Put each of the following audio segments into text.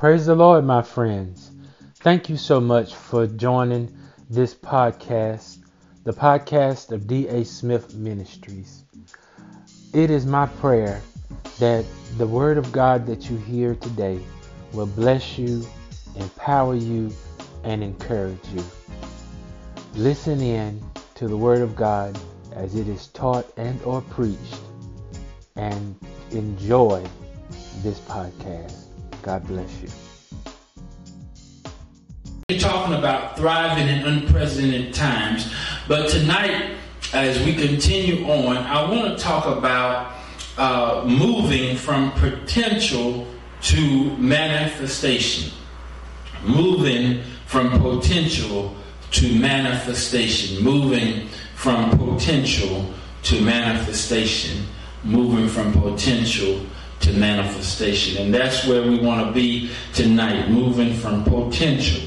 Praise the Lord, my friends. Thank you so much for joining this podcast, the podcast of D.A. Smith Ministries. It is my prayer that the Word of God that you hear today will bless you, empower you, and encourage you. Listen in to the Word of God as it is taught and or preached and enjoy this podcast. God bless you. We're talking about thriving in unprecedented times, but tonight, as we continue on, I want to talk about uh, moving from potential to manifestation. Moving from potential to manifestation. Moving from potential to manifestation. Moving from potential to manifestation. And that's where we want to be tonight, moving from potential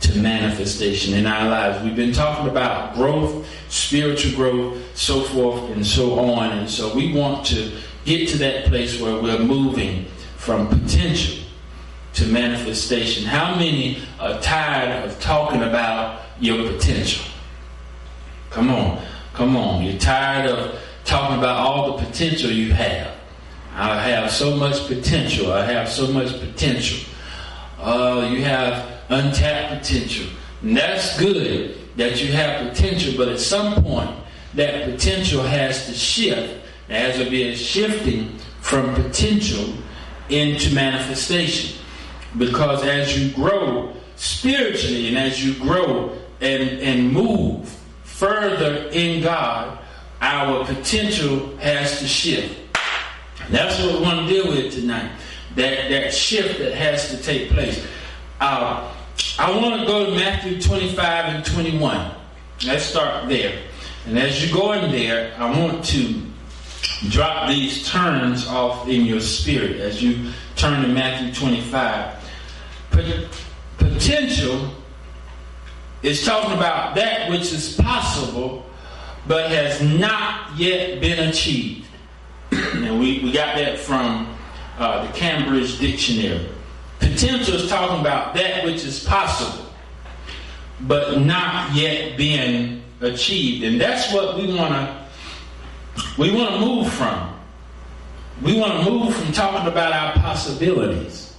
to manifestation in our lives. We've been talking about growth, spiritual growth, so forth and so on. And so we want to get to that place where we're moving from potential to manifestation. How many are tired of talking about your potential? Come on, come on. You're tired of talking about all the potential you have. I have so much potential. I have so much potential. Uh, you have untapped potential. And that's good that you have potential, but at some point, that potential has to shift. There has to be a shifting from potential into manifestation. Because as you grow spiritually and as you grow and, and move further in God, our potential has to shift. That's what we want to deal with tonight. That that shift that has to take place. Uh, I want to go to Matthew 25 and 21. Let's start there. And as you go in there, I want to drop these turns off in your spirit as you turn to Matthew 25. Potential is talking about that which is possible but has not yet been achieved and we, we got that from uh, the Cambridge Dictionary. Potential is talking about that which is possible, but not yet being achieved. And that's what we want to we want to move from. We want to move from talking about our possibilities.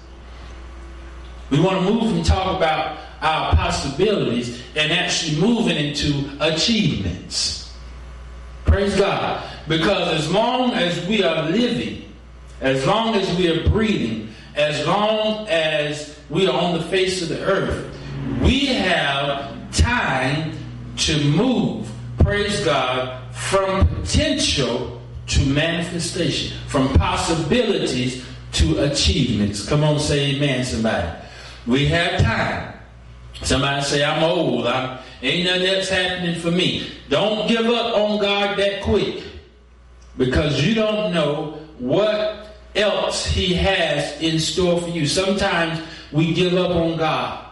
We want to move from talking about our possibilities and actually moving into achievements. Praise God. Because as long as we are living, as long as we are breathing, as long as we are on the face of the earth, we have time to move, praise God, from potential to manifestation, from possibilities to achievements. Come on, say amen, somebody. We have time. Somebody say, I'm old. I'm, ain't nothing else happening for me. Don't give up on God that quick because you don't know what else He has in store for you. Sometimes we give up on God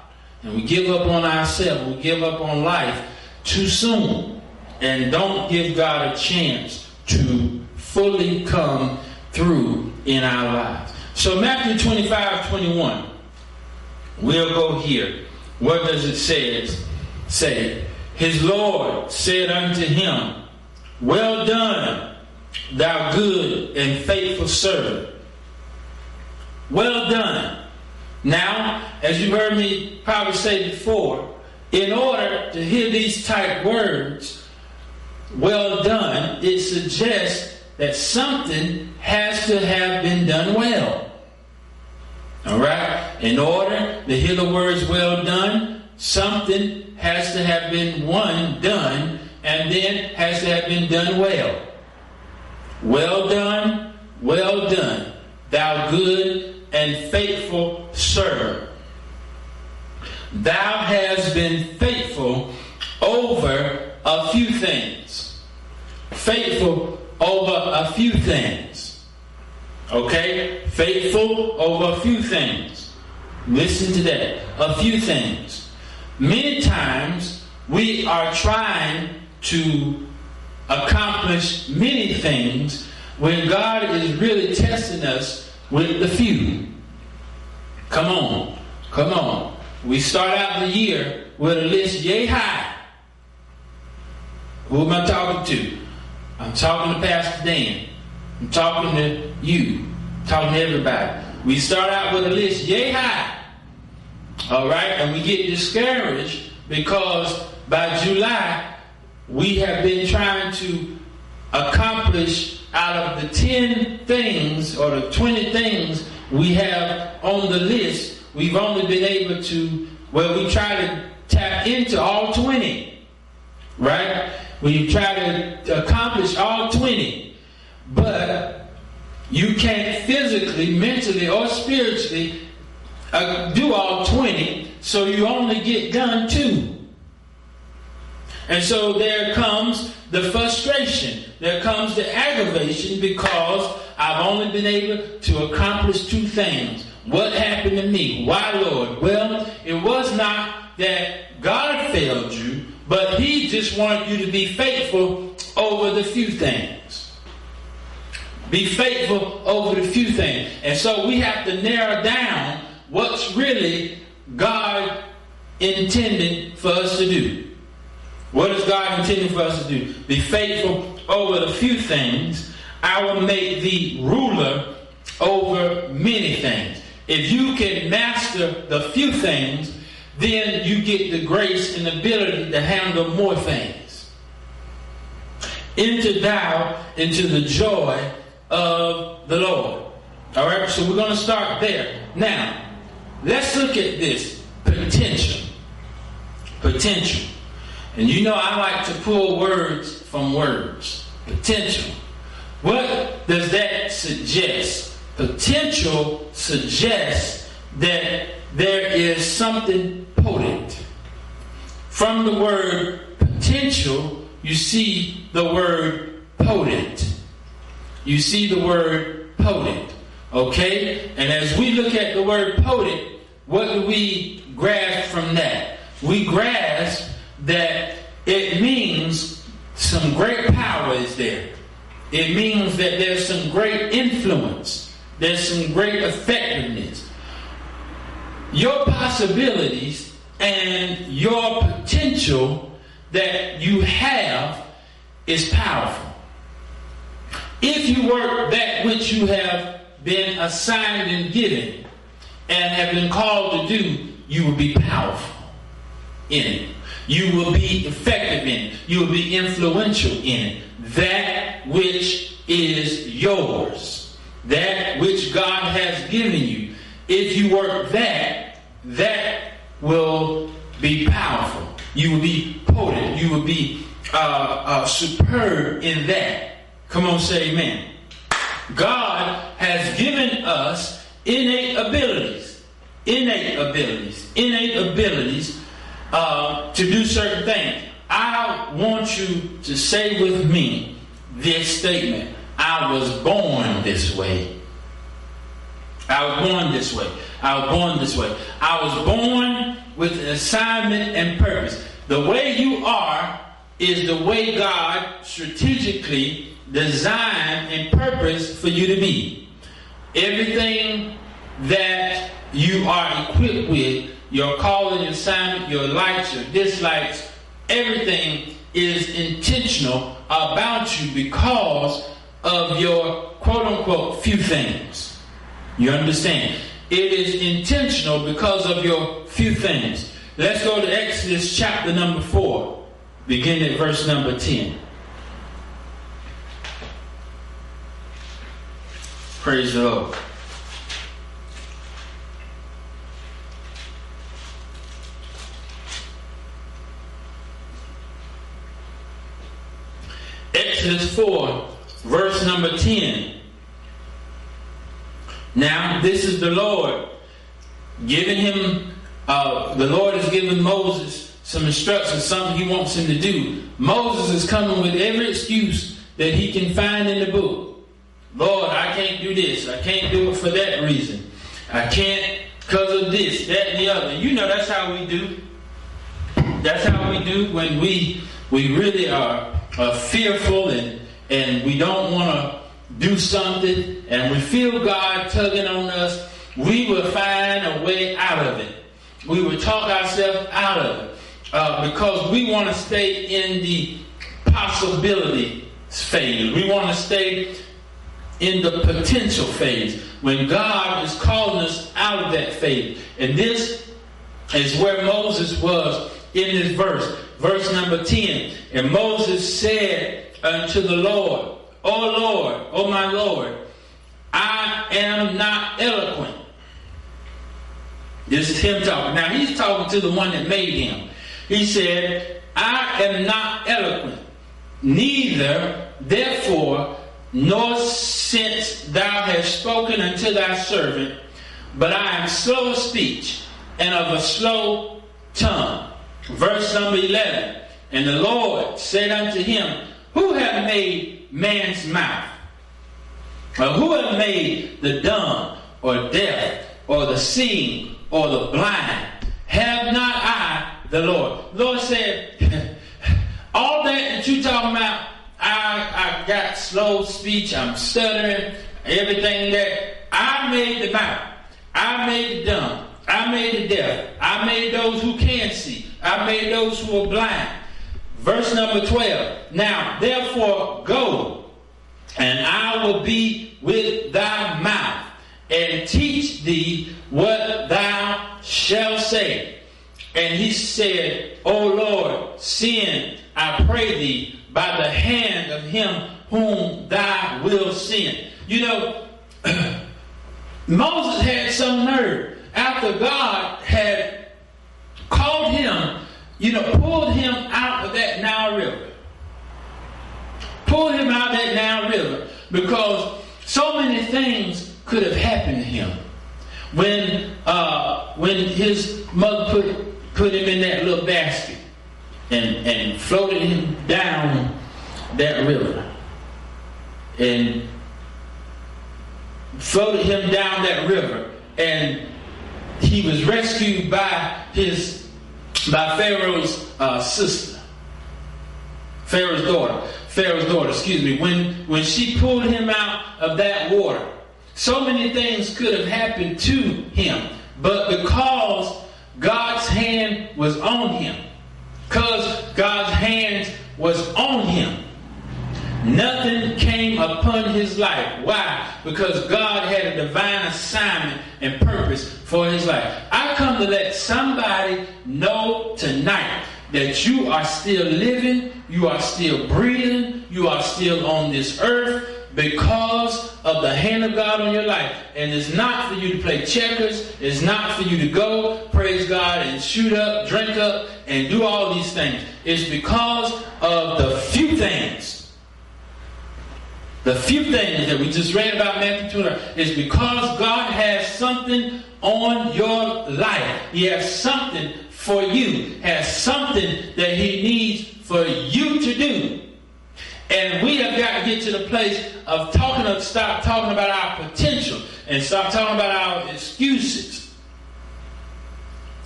and we give up on ourselves, we give up on life too soon and don't give God a chance to fully come through in our lives. So, Matthew 25 21, we'll go here. What does it say? Say, His Lord said unto him, Well done thou good and faithful servant. Well done. Now, as you've heard me probably say before, in order to hear these type words, well done, it suggests that something has to have been done well. All right? In order to hear the words well done, something has to have been one done and then has to have been done well. Well done, well done, thou good and faithful servant. Thou hast been faithful over a few things. Faithful over a few things. Okay? Faithful over a few things. Listen to that. A few things. Many times we are trying to accomplish many things when God is really testing us with the few. Come on. Come on. We start out the year with a list yay high. Who am I talking to? I'm talking to Pastor Dan. I'm talking to you. Talking to everybody. We start out with a list yay high. All right? And we get discouraged because by July, we have been trying to accomplish out of the 10 things or the 20 things we have on the list, we've only been able to, well, we try to tap into all 20, right? We try to accomplish all 20, but you can't physically, mentally, or spiritually uh, do all 20, so you only get done two. And so there comes the frustration. There comes the aggravation because I've only been able to accomplish two things. What happened to me? Why, Lord? Well, it was not that God failed you, but He just wanted you to be faithful over the few things. Be faithful over the few things. And so we have to narrow down what's really God intended for us to do. What is God intending for us to do? Be faithful over the few things. I will make thee ruler over many things. If you can master the few things, then you get the grace and ability to handle more things. Enter thou into the joy of the Lord. All right, so we're going to start there. Now, let's look at this potential. Potential. And you know I like to pull words from words. Potential. What does that suggest? Potential suggests that there is something potent. From the word potential, you see the word potent. You see the word potent. Okay? And as we look at the word potent, what do we grasp from that? We grasp that it means some great power is there. It means that there's some great influence. There's some great effectiveness. Your possibilities and your potential that you have is powerful. If you work that which you have been assigned and given and have been called to do, you will be powerful in it. You will be effective in it. You will be influential in it. That which is yours. That which God has given you. If you work that, that will be powerful. You will be potent. You will be uh, uh, superb in that. Come on, say amen. God has given us innate abilities. Innate abilities. Innate abilities uh, to do certain things. I want you to say with me this statement I was born this way. I was born this way. I was born this way. I was born with an assignment and purpose. The way you are is the way God strategically designed and purposed for you to be. Everything that you are equipped with your calling, your assignment, your likes, your dislikes, everything is intentional about you because of your quote unquote few things. You understand? It is intentional because of your few things. Let's go to Exodus chapter number 4, beginning at verse number 10. Praise the Lord. Exodus 4, verse number 10. Now, this is the Lord giving him, uh, the Lord has given Moses some instructions, something he wants him to do. Moses is coming with every excuse that he can find in the book. Lord, I can't do this. I can't do it for that reason. I can't because of this, that, and the other. You know that's how we do. That's how we do when we we really are fearful and, and we don't want to do something and we feel God tugging on us we will find a way out of it. We will talk ourselves out of it uh, because we want to stay in the possibility phase. We want to stay in the potential phase when God is calling us out of that phase. And this is where Moses was in this verse. Verse number 10. And Moses said unto the Lord, O Lord, O my Lord, I am not eloquent. This is him talking. Now he's talking to the one that made him. He said, I am not eloquent, neither therefore, nor since thou hast spoken unto thy servant, but I am slow of speech and of a slow tongue. Verse number 11. And the Lord said unto him, Who hath made man's mouth? Or who hath made the dumb, or deaf, or the seeing, or the blind? Have not I the Lord? Lord said, All that that you talking about, I, I got slow speech, I'm stuttering, everything that I made the mouth, I made the dumb, I made the deaf. I made those who can't see. I made those who are blind. Verse number 12. Now, therefore, go, and I will be with thy mouth, and teach thee what thou shalt say. And he said, O Lord, send, I pray thee, by the hand of him whom thou wilt send. You know, Moses had some nerve after God had called him, you know, pulled him out of that Nile River. Pulled him out of that Nile River because so many things could have happened to him. When uh, when his mother put put him in that little basket and, and floated him down that river and floated him down that river and he was rescued by his by Pharaoh's uh, sister, Pharaoh's daughter. Pharaoh's daughter, excuse me. When when she pulled him out of that water, so many things could have happened to him, but because God's hand was on him, God's hand was on him, Nothing came upon his life. Why? Because God had a divine assignment and purpose for his life. I come to let somebody know tonight that you are still living, you are still breathing, you are still on this earth because of the hand of God on your life. And it's not for you to play checkers, it's not for you to go, praise God, and shoot up, drink up, and do all these things. It's because of the few things the few things that we just read about Matthew 20 is because God has something on your life. He has something for you, has something that He needs for you to do. And we have got to get to the place of talking of stop talking about our potential and stop talking about our excuses.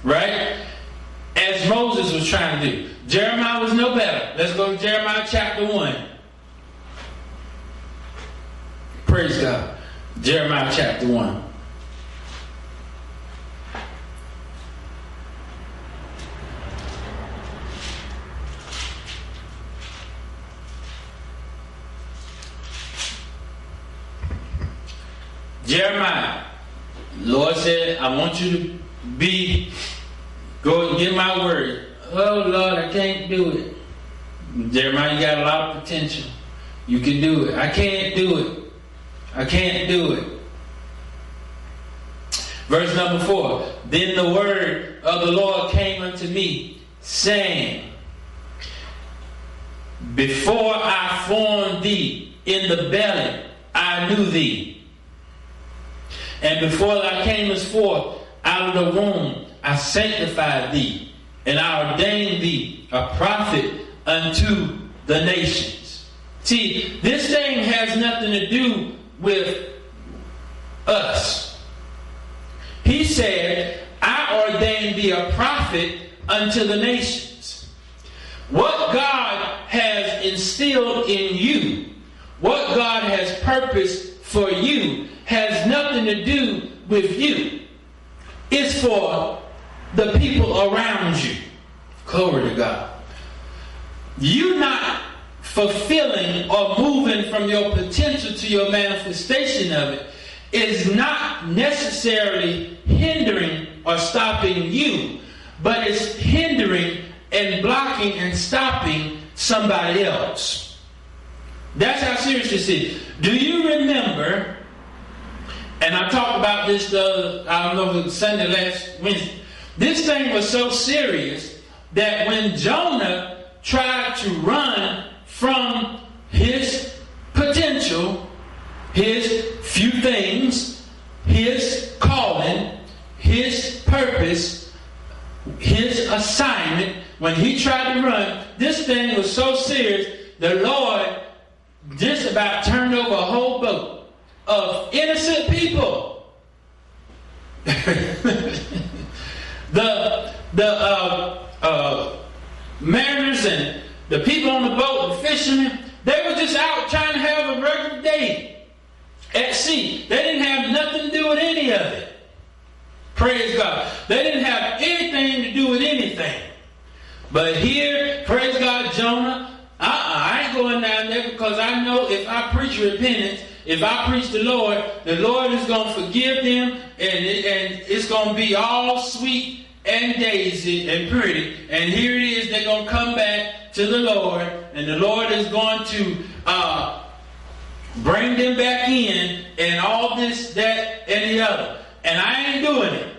Right? As Moses was trying to do. Jeremiah was no better. Let's go to Jeremiah chapter 1. Praise God. Jeremiah chapter 1. Jeremiah, Lord said, I want you to be, go and get my word. Oh Lord, I can't do it. Jeremiah, you got a lot of potential. You can do it. I can't do it. I can't do it. Verse number four. Then the word of the Lord came unto me, saying, Before I formed thee in the belly, I knew thee. And before thou camest forth out of the womb, I sanctified thee, and I ordained thee a prophet unto the nations. See, this thing has nothing to do with us. He said, I ordained thee a prophet unto the nations. What God has instilled in you, what God has purposed for you, has nothing to do with you. It's for the people around you. Glory to God. You're not fulfilling or moving from your potential to your manifestation of it is not necessarily hindering or stopping you, but it's hindering and blocking and stopping somebody else. That's how serious this is. Do you remember? And I talked about this I don't know Sunday last Wednesday. This thing was so serious that when Jonah tried to run from his potential, his few things, his calling, his purpose, his assignment, when he tried to run, this thing was so serious, the Lord just about turned over a whole boat of innocent people. the the uh, uh, mariners and the people on the boat, the fishermen, they were just out trying to have a regular day at sea. They didn't have nothing to do with any of it. Praise God. They didn't have anything to do with anything. But here, praise God, Jonah, uh-uh, I ain't going down there because I know if I preach repentance, if I preach the Lord, the Lord is going to forgive them and, and it's going to be all sweet and daisy and pretty. And here it is, they're going to come back to the Lord and the Lord is going to uh, bring them back in and all this, that, and the other. And I ain't doing it.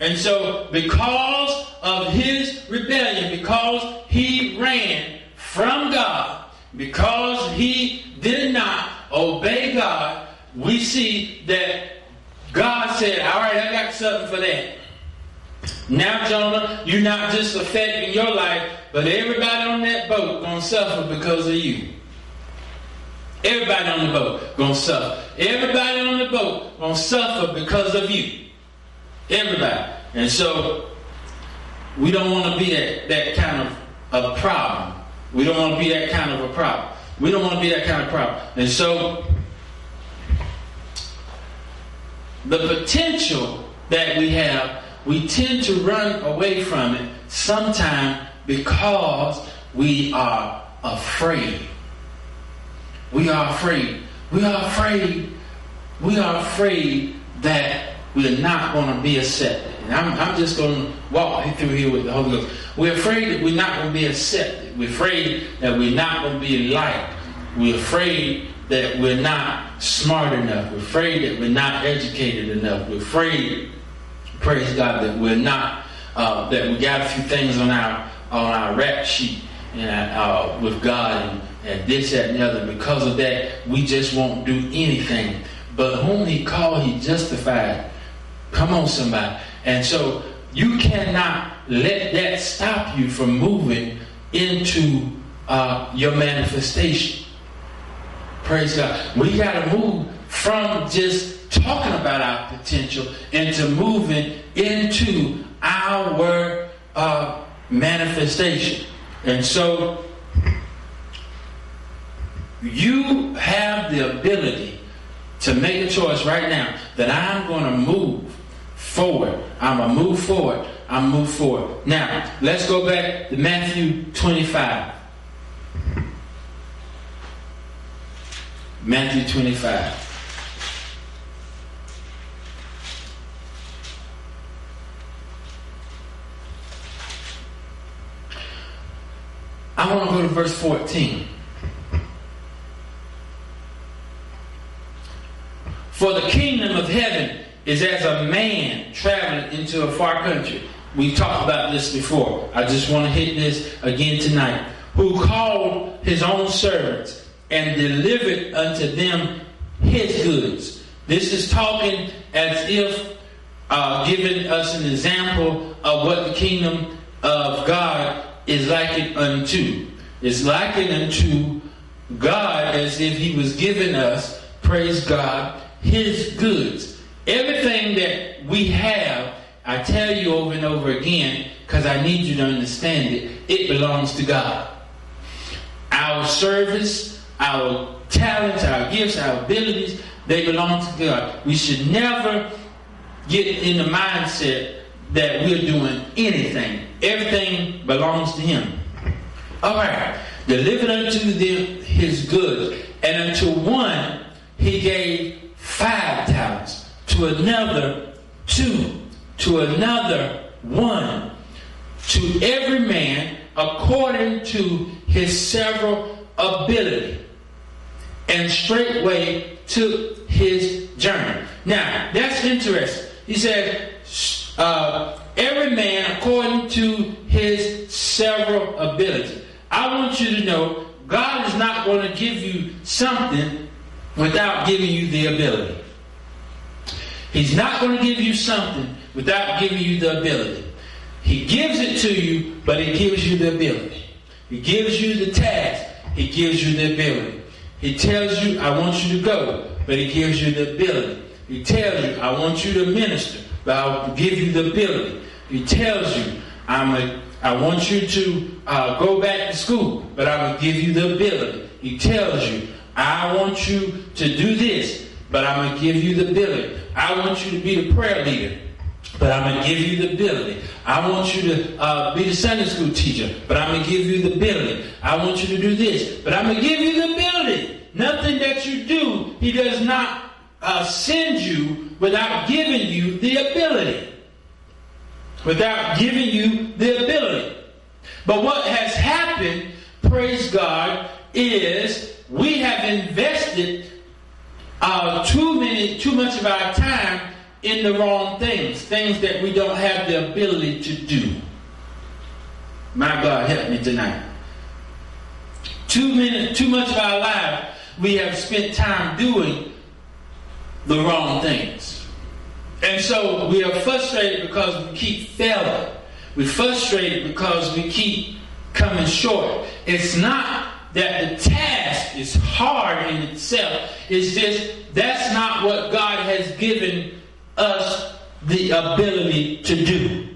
And so, because of his rebellion, because he ran from God, because he did not obey God, we see that God said, All right, I got something for that. Now, Jonah, you're not just affecting your life, but everybody on that boat gonna suffer because of you. Everybody on the boat gonna suffer. Everybody on the boat gonna suffer because of you. Everybody. And so we don't want to be that, that kind of a problem. We don't want to be that kind of a problem. We don't want to be that kind of problem. And so the potential that we have, we tend to run away from it sometimes because we are afraid. We are afraid. We are afraid. We are afraid that we're not going to be accepted. And I'm, I'm just going to walk through here with the Holy Ghost. We're afraid that we're not going to be accepted. We're afraid that we're not going to be liked. We're afraid that we're not smart enough. We're afraid that we're not educated enough. We're afraid, praise God, that we're not, uh, that we got a few things on our on our rap sheet and uh, with God and, and this, that, and the other. Because of that, we just won't do anything. But whom He called, He justified. Come on, somebody. And so you cannot let that stop you from moving into uh, your manifestation. Praise God. We got to move from just talking about our potential into moving into our uh, manifestation. And so you have the ability to make a choice right now that I'm going to move forward. I'm going to move forward. I'm move forward. Now, let's go back to Matthew 25. Matthew 25. I want to go to verse 14. For the kingdom of heaven is as a man traveling into a far country. We've talked about this before. I just want to hit this again tonight. Who called his own servants and delivered unto them his goods. This is talking as if uh, giving us an example of what the kingdom of God is likened unto. It's likened unto God as if He was giving us, praise God, His goods. Everything that we have, I tell you over and over again, because I need you to understand it, it belongs to God. Our service, our talents, our gifts, our abilities, they belong to God. We should never get in the mindset that we're doing anything. Everything belongs to Him. All right. Delivered unto them his goods, and unto one he gave five talents, to another two, to another one, to every man according to his several ability, and straightway took his journey. Now, that's interesting. He said, uh, every man according to his several ability. I want you to know God is not going to give you something without giving you the ability. He's not going to give you something without giving you the ability. He gives it to you, but he gives you the ability. He gives you the task. He gives you the ability. He tells you, I want you to go, but he gives you the ability. He tells you, I want you to minister, but I'll give you the ability. He tells you, I'm a, I want you to uh, go back to school, but I will give you the ability. He tells you, I want you to do this, but I'm going to give you the ability. I want you to be the prayer leader, but I'm going to give you the ability. I want you to uh, be the Sunday school teacher, but I'm going to give you the ability. I want you to do this, but I'm going to give you the ability. Nothing that you do, He does not uh, send you without giving you the ability. Without giving you the ability. But what has happened, praise God, is we have invested uh, too many, too much of our time in the wrong things, things that we don't have the ability to do. My God, help me tonight. Too many, too much of our life we have spent time doing the wrong things. And so we are frustrated because we keep failing. We're frustrated because we keep coming short. It's not that the task is hard in itself. It's just that's not what God has given us the ability to do.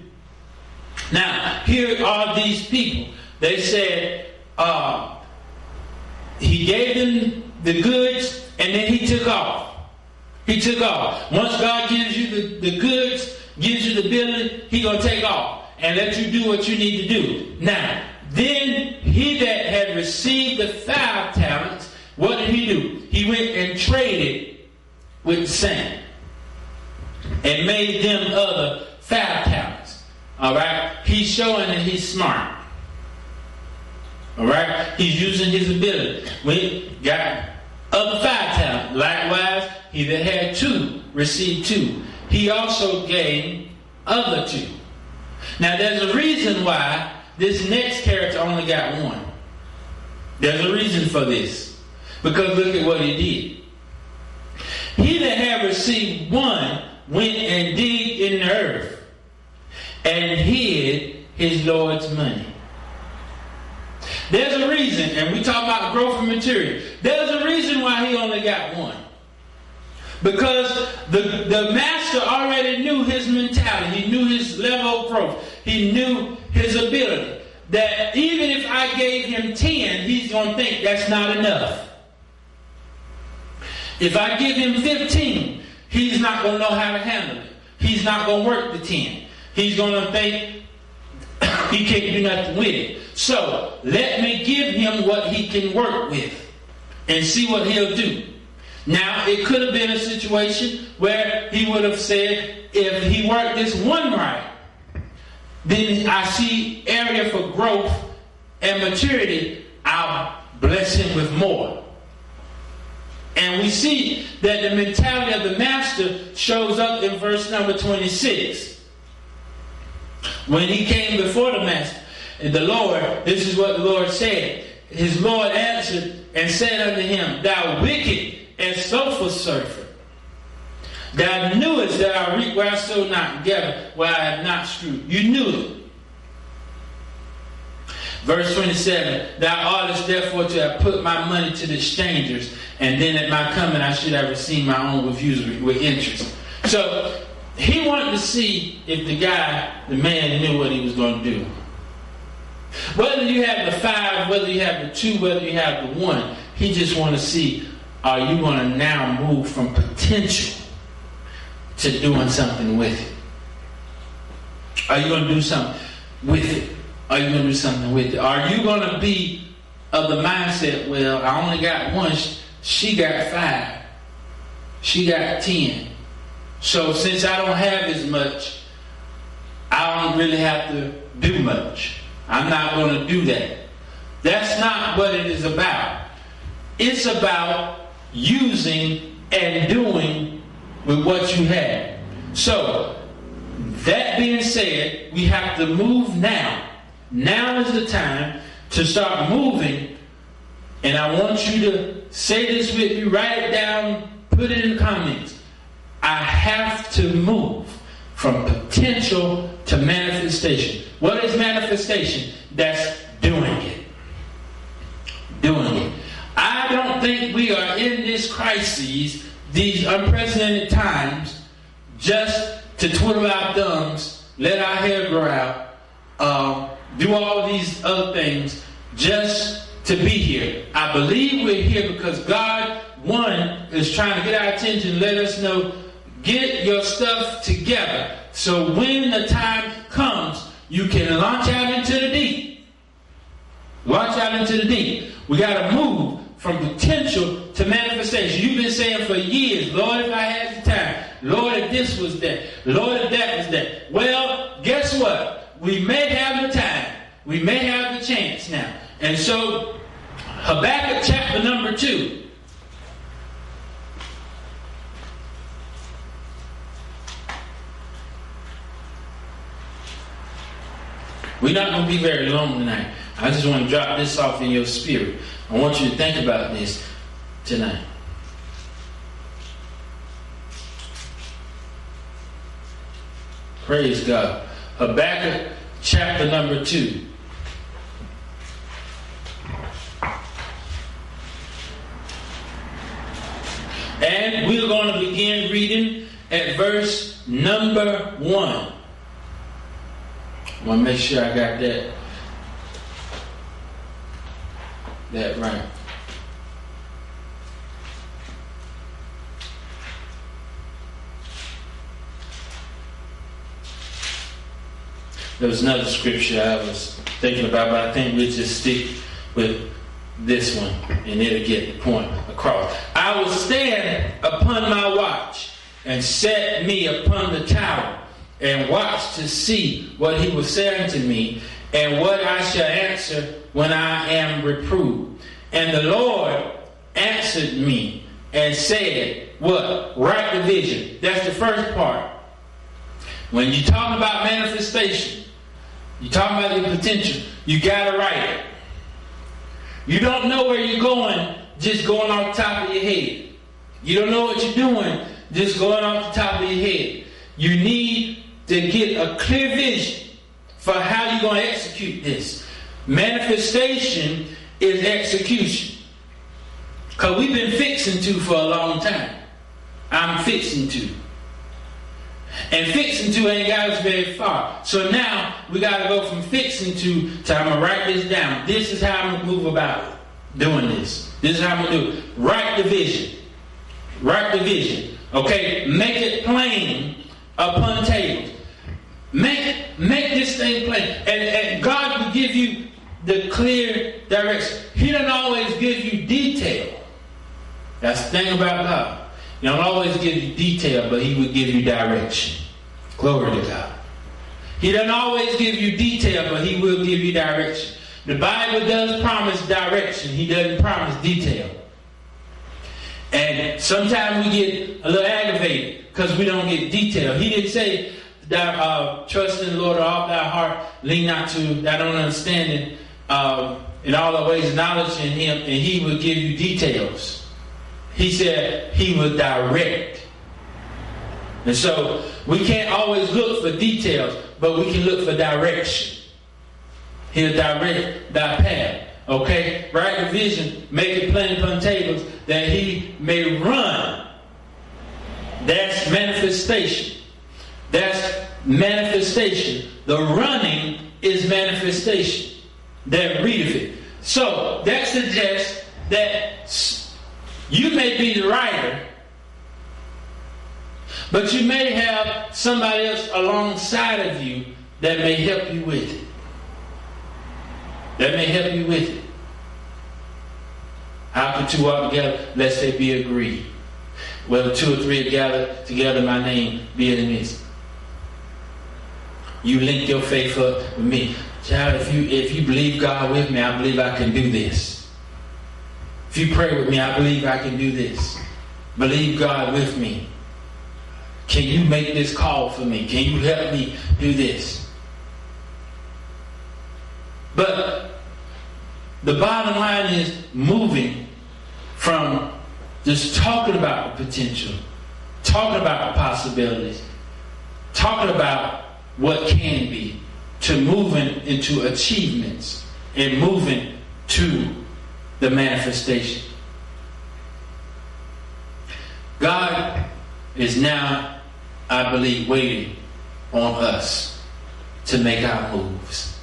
Now, here are these people. They said uh, he gave them the goods and then he took off. He took off. Once God gives you the, the goods, gives you the ability, he gonna take off and let you do what you need to do. Now, then he that had received the five talents, what did he do? He went and traded with the same and made them other five talents. All right? He's showing that he's smart. All right? He's using his ability. We got other five talents. Likewise, he that had two received two. He also gained other two. Now, there's a reason why this next character only got one. There's a reason for this. Because look at what he did. He that had received one went and digged in the earth and hid his Lord's money. There's a reason, and we talk about growth of material. There's a reason why he only got one. Because the, the master already knew his mentality. He knew his level of growth. He knew his ability. That even if I gave him 10, he's going to think that's not enough. If I give him 15, he's not going to know how to handle it. He's not going to work the 10. He's going to think he can't do nothing with it. So let me give him what he can work with and see what he'll do. Now, it could have been a situation where he would have said, if he worked this one right, then I see area for growth and maturity, I'll bless him with more. And we see that the mentality of the master shows up in verse number 26. When he came before the master, and the Lord, this is what the Lord said. His Lord answered and said unto him, Thou wicked and slothful servant, thou knewest that I reap where I sow not, gather where I have not strewed. You knew it. Verse 27, Thou oughtest therefore to have put my money to the strangers, and then at my coming I should have received my own with usury, with interest. So he wanted to see if the guy, the man, knew what he was going to do. Whether you have the five, whether you have the two, whether you have the one, he just want to see are you going to now move from potential to doing something with it? Are you going to do something with it? Are you going to do something with it? Are you going to be of the mindset, well, I only got one, she got five, she got ten. So since I don't have as much, I don't really have to do much. I'm not going to do that. That's not what it is about. It's about using and doing with what you have. So, that being said, we have to move now. Now is the time to start moving. And I want you to say this with me, write it down, put it in the comments. I have to move from potential to manifestation. What is manifestation? That's doing it. Doing it. I don't think we are in this crisis, these unprecedented times, just to twiddle our thumbs, let our hair grow out, um, do all these other things just to be here. I believe we're here because God, one, is trying to get our attention, let us know, get your stuff together. So when the time comes, you can launch out into the deep. Launch out into the deep. We got to move from potential to manifestation. You've been saying for years, Lord, if I had the time, Lord, if this was that, Lord, if that was that. Well, guess what? We may have the time. We may have the chance now. And so, Habakkuk chapter number 2. We're not going to be very long tonight. I just want to drop this off in your spirit. I want you to think about this tonight. Praise God. Habakkuk chapter number 2. And we're going to begin reading at verse number 1. I want to make sure I got that that right. There was another scripture I was thinking about, but I think we'll just stick with this one and it'll get the point across. I will stand upon my watch and set me upon the tower and watch to see what he will say unto me and what I shall answer when I am reproved. And the Lord answered me and said, What? Write the vision. That's the first part. When you talk about manifestation, you talk about your potential, you gotta write it. You don't know where you're going just going off the top of your head. You don't know what you're doing just going off the top of your head. You need to get a clear vision for how you're going to execute this. Manifestation is execution. Because we've been fixing to for a long time. I'm fixing to. And fixing to ain't got us very far. So now we got to go from fixing to to I'm to write this down. This is how I'm to move about doing this. This is how I'm to do it. Write the vision. Write the vision. Okay? Make it plain upon tables. Make, it, make this thing plain. And, and God will give you the clear direction. He doesn't always give you detail. That's the thing about God. He don't always give you detail, but he will give you direction. Glory to God. He doesn't always give you detail, but he will give you direction. The Bible does promise direction. He doesn't promise detail. And sometimes we get a little aggravated because we don't get detail. He didn't say that uh, trust in the Lord all thy heart, lean not to that own understanding. Uh, in all the ways, knowledge in Him, and He will give you details. He said He will direct. And so we can't always look for details, but we can look for direction. He'll direct thy path. Okay? Write vision, make it plain upon tables, that he may run. That's manifestation. That's manifestation. The running is manifestation. That readeth it. So that suggests that you may be the writer, But you may have somebody else alongside of you that may help you with it. That may help you with it. How can two walk together? Lest they be agreed. Whether two or three are gathered together, my name be in the midst. You link your faith up with me. Child, if you if you believe God with me, I believe I can do this. If you pray with me, I believe I can do this. Believe God with me. Can you make this call for me? Can you help me do this? But the bottom line is moving from just talking about the potential, talking about possibilities, talking about what can be, to moving into achievements and moving to the manifestation. God is now, I believe, waiting on us to make our moves.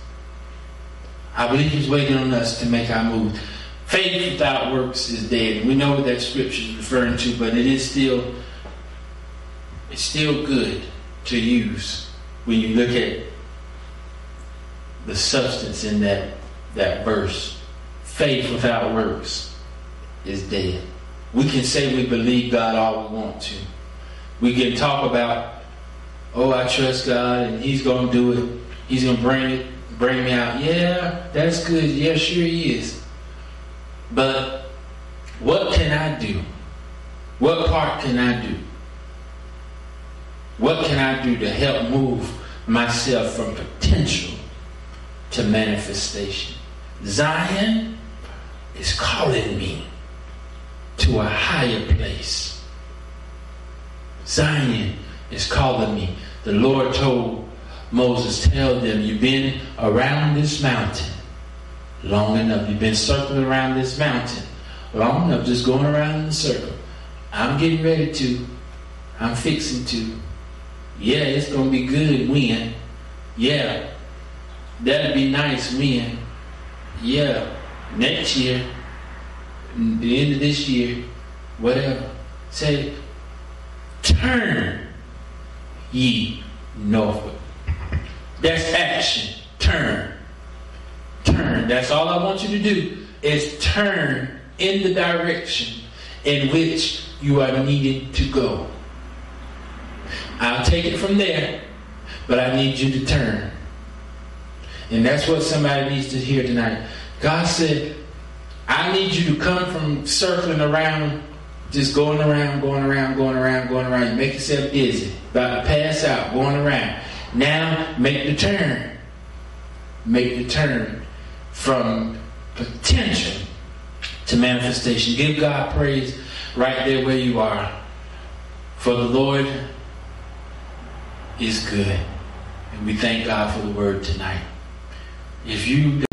I believe He's waiting on us to make our moves. Faith without works is dead. We know what that scripture is referring to, but it is still it's still good to use when you look at the substance in that that verse. Faith without works is dead. We can say we believe God all we want to. We can talk about, oh, I trust God and He's going to do it. He's going to bring it, bring me out. Yeah, that's good. Yeah, sure He is. But what can I do? What part can I do? What can I do to help move myself from potential to manifestation? Zion is calling me to a higher place. Zion is calling me. The Lord told Moses, Tell them, you've been around this mountain long enough. You've been circling around this mountain long enough, just going around in a circle. I'm getting ready to. I'm fixing to. Yeah, it's going to be good when. Yeah, that'd be nice when. Yeah, next year, the end of this year, whatever. Say, turn ye northward. That's action. Turn turn. That's all I want you to do is turn in the direction in which you are needed to go. I'll take it from there, but I need you to turn. And that's what somebody needs to hear tonight. God said, I need you to come from circling around, just going around, going around, going around, going around. You make yourself dizzy, about to pass out, going around. Now make the turn. Make the turn from potential to manifestation. Give God praise right there where you are. For the Lord is good. And we thank God for the word tonight. If you